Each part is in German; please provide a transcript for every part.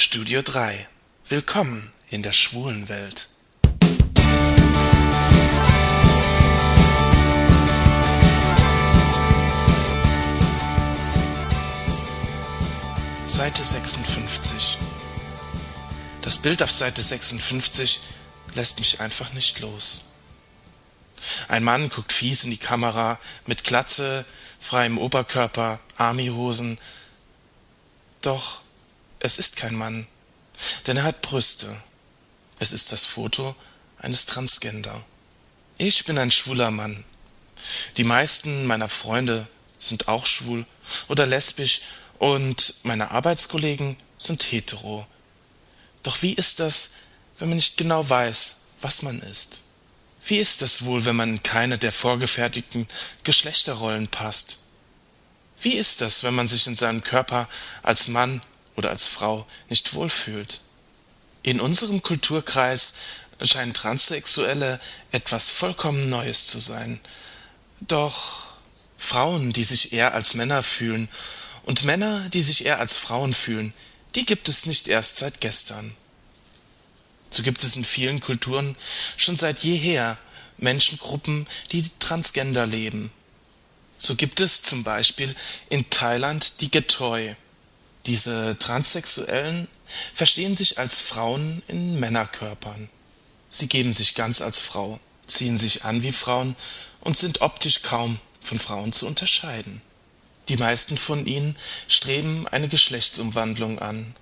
Studio 3. Willkommen in der schwulen Welt. Seite 56. Das Bild auf Seite 56 lässt mich einfach nicht los. Ein Mann guckt fies in die Kamera, mit Glatze, freiem Oberkörper, Armyhosen. Doch es ist kein Mann, denn er hat Brüste. Es ist das Foto eines Transgender. Ich bin ein schwuler Mann. Die meisten meiner Freunde sind auch schwul oder lesbisch und meine Arbeitskollegen sind hetero. Doch wie ist das, wenn man nicht genau weiß, was man ist? Wie ist es wohl, wenn man in keine der vorgefertigten Geschlechterrollen passt? Wie ist das, wenn man sich in seinem Körper als Mann oder als Frau nicht wohlfühlt? In unserem Kulturkreis scheinen Transsexuelle etwas vollkommen Neues zu sein. Doch Frauen, die sich eher als Männer fühlen und Männer, die sich eher als Frauen fühlen, die gibt es nicht erst seit gestern. So gibt es in vielen Kulturen schon seit jeher Menschengruppen, die transgender leben. So gibt es zum Beispiel in Thailand die Getoi. Diese Transsexuellen verstehen sich als Frauen in Männerkörpern. Sie geben sich ganz als Frau, ziehen sich an wie Frauen und sind optisch kaum von Frauen zu unterscheiden. Die meisten von ihnen streben eine Geschlechtsumwandlung an,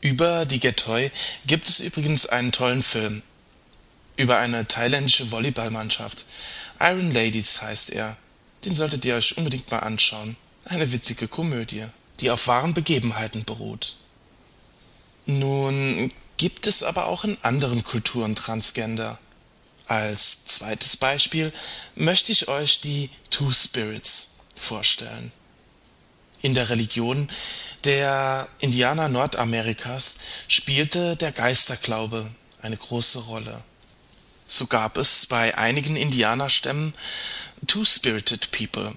über die Getoi gibt es übrigens einen tollen Film. Über eine thailändische Volleyballmannschaft. Iron Ladies heißt er. Den solltet ihr euch unbedingt mal anschauen. Eine witzige Komödie, die auf wahren Begebenheiten beruht. Nun gibt es aber auch in anderen Kulturen Transgender. Als zweites Beispiel möchte ich euch die Two Spirits vorstellen. In der Religion der Indianer Nordamerikas spielte der Geisterglaube eine große Rolle. So gab es bei einigen Indianerstämmen Two-Spirited People,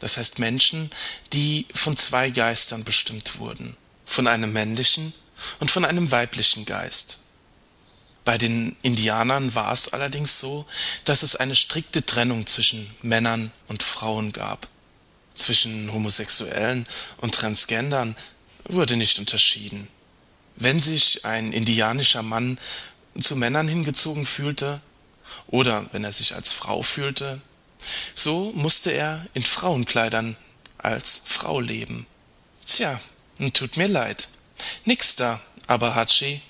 das heißt Menschen, die von zwei Geistern bestimmt wurden, von einem männlichen und von einem weiblichen Geist. Bei den Indianern war es allerdings so, dass es eine strikte Trennung zwischen Männern und Frauen gab zwischen Homosexuellen und Transgendern wurde nicht unterschieden. Wenn sich ein indianischer Mann zu Männern hingezogen fühlte oder wenn er sich als Frau fühlte, so musste er in Frauenkleidern als Frau leben. Tja, tut mir leid. Nix da, aber Hachi.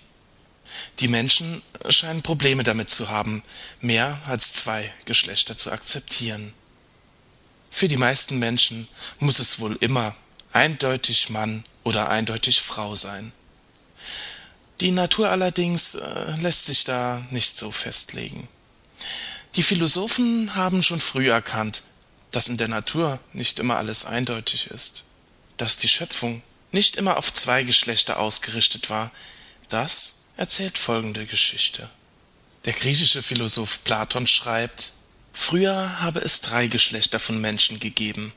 Die Menschen scheinen Probleme damit zu haben, mehr als zwei Geschlechter zu akzeptieren. Für die meisten Menschen muss es wohl immer eindeutig Mann oder eindeutig Frau sein. Die Natur allerdings äh, lässt sich da nicht so festlegen. Die Philosophen haben schon früh erkannt, dass in der Natur nicht immer alles eindeutig ist, dass die Schöpfung nicht immer auf zwei Geschlechter ausgerichtet war, das erzählt folgende Geschichte. Der griechische Philosoph Platon schreibt Früher habe es drei Geschlechter von Menschen gegeben.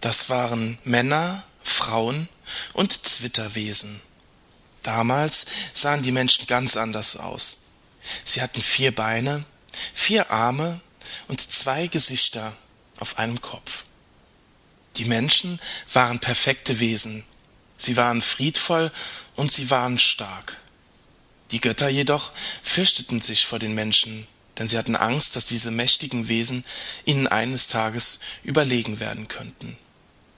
Das waren Männer, Frauen und Zwitterwesen. Damals sahen die Menschen ganz anders aus. Sie hatten vier Beine, vier Arme und zwei Gesichter auf einem Kopf. Die Menschen waren perfekte Wesen. Sie waren friedvoll und sie waren stark. Die Götter jedoch fürchteten sich vor den Menschen denn sie hatten Angst, dass diese mächtigen Wesen ihnen eines Tages überlegen werden könnten.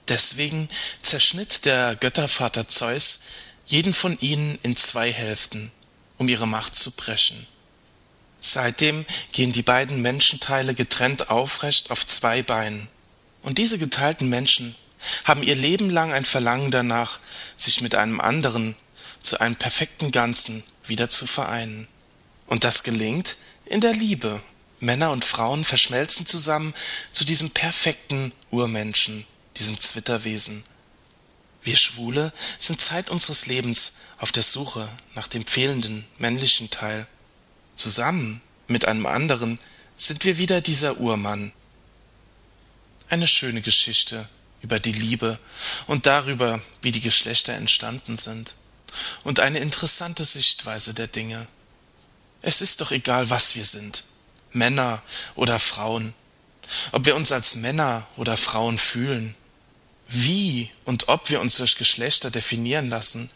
Deswegen zerschnitt der Göttervater Zeus jeden von ihnen in zwei Hälften, um ihre Macht zu brechen. Seitdem gehen die beiden Menschenteile getrennt aufrecht auf zwei Beinen. Und diese geteilten Menschen haben ihr Leben lang ein Verlangen danach, sich mit einem anderen zu einem perfekten Ganzen wieder zu vereinen. Und das gelingt, in der Liebe. Männer und Frauen verschmelzen zusammen zu diesem perfekten Urmenschen, diesem Zwitterwesen. Wir Schwule sind Zeit unseres Lebens auf der Suche nach dem fehlenden männlichen Teil. Zusammen mit einem anderen sind wir wieder dieser Urmann. Eine schöne Geschichte über die Liebe und darüber, wie die Geschlechter entstanden sind. und eine interessante Sichtweise der Dinge. Es ist doch egal, was wir sind, Männer oder Frauen, ob wir uns als Männer oder Frauen fühlen. Wie und ob wir uns durch Geschlechter definieren lassen,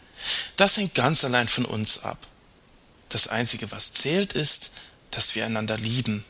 das hängt ganz allein von uns ab. Das Einzige, was zählt, ist, dass wir einander lieben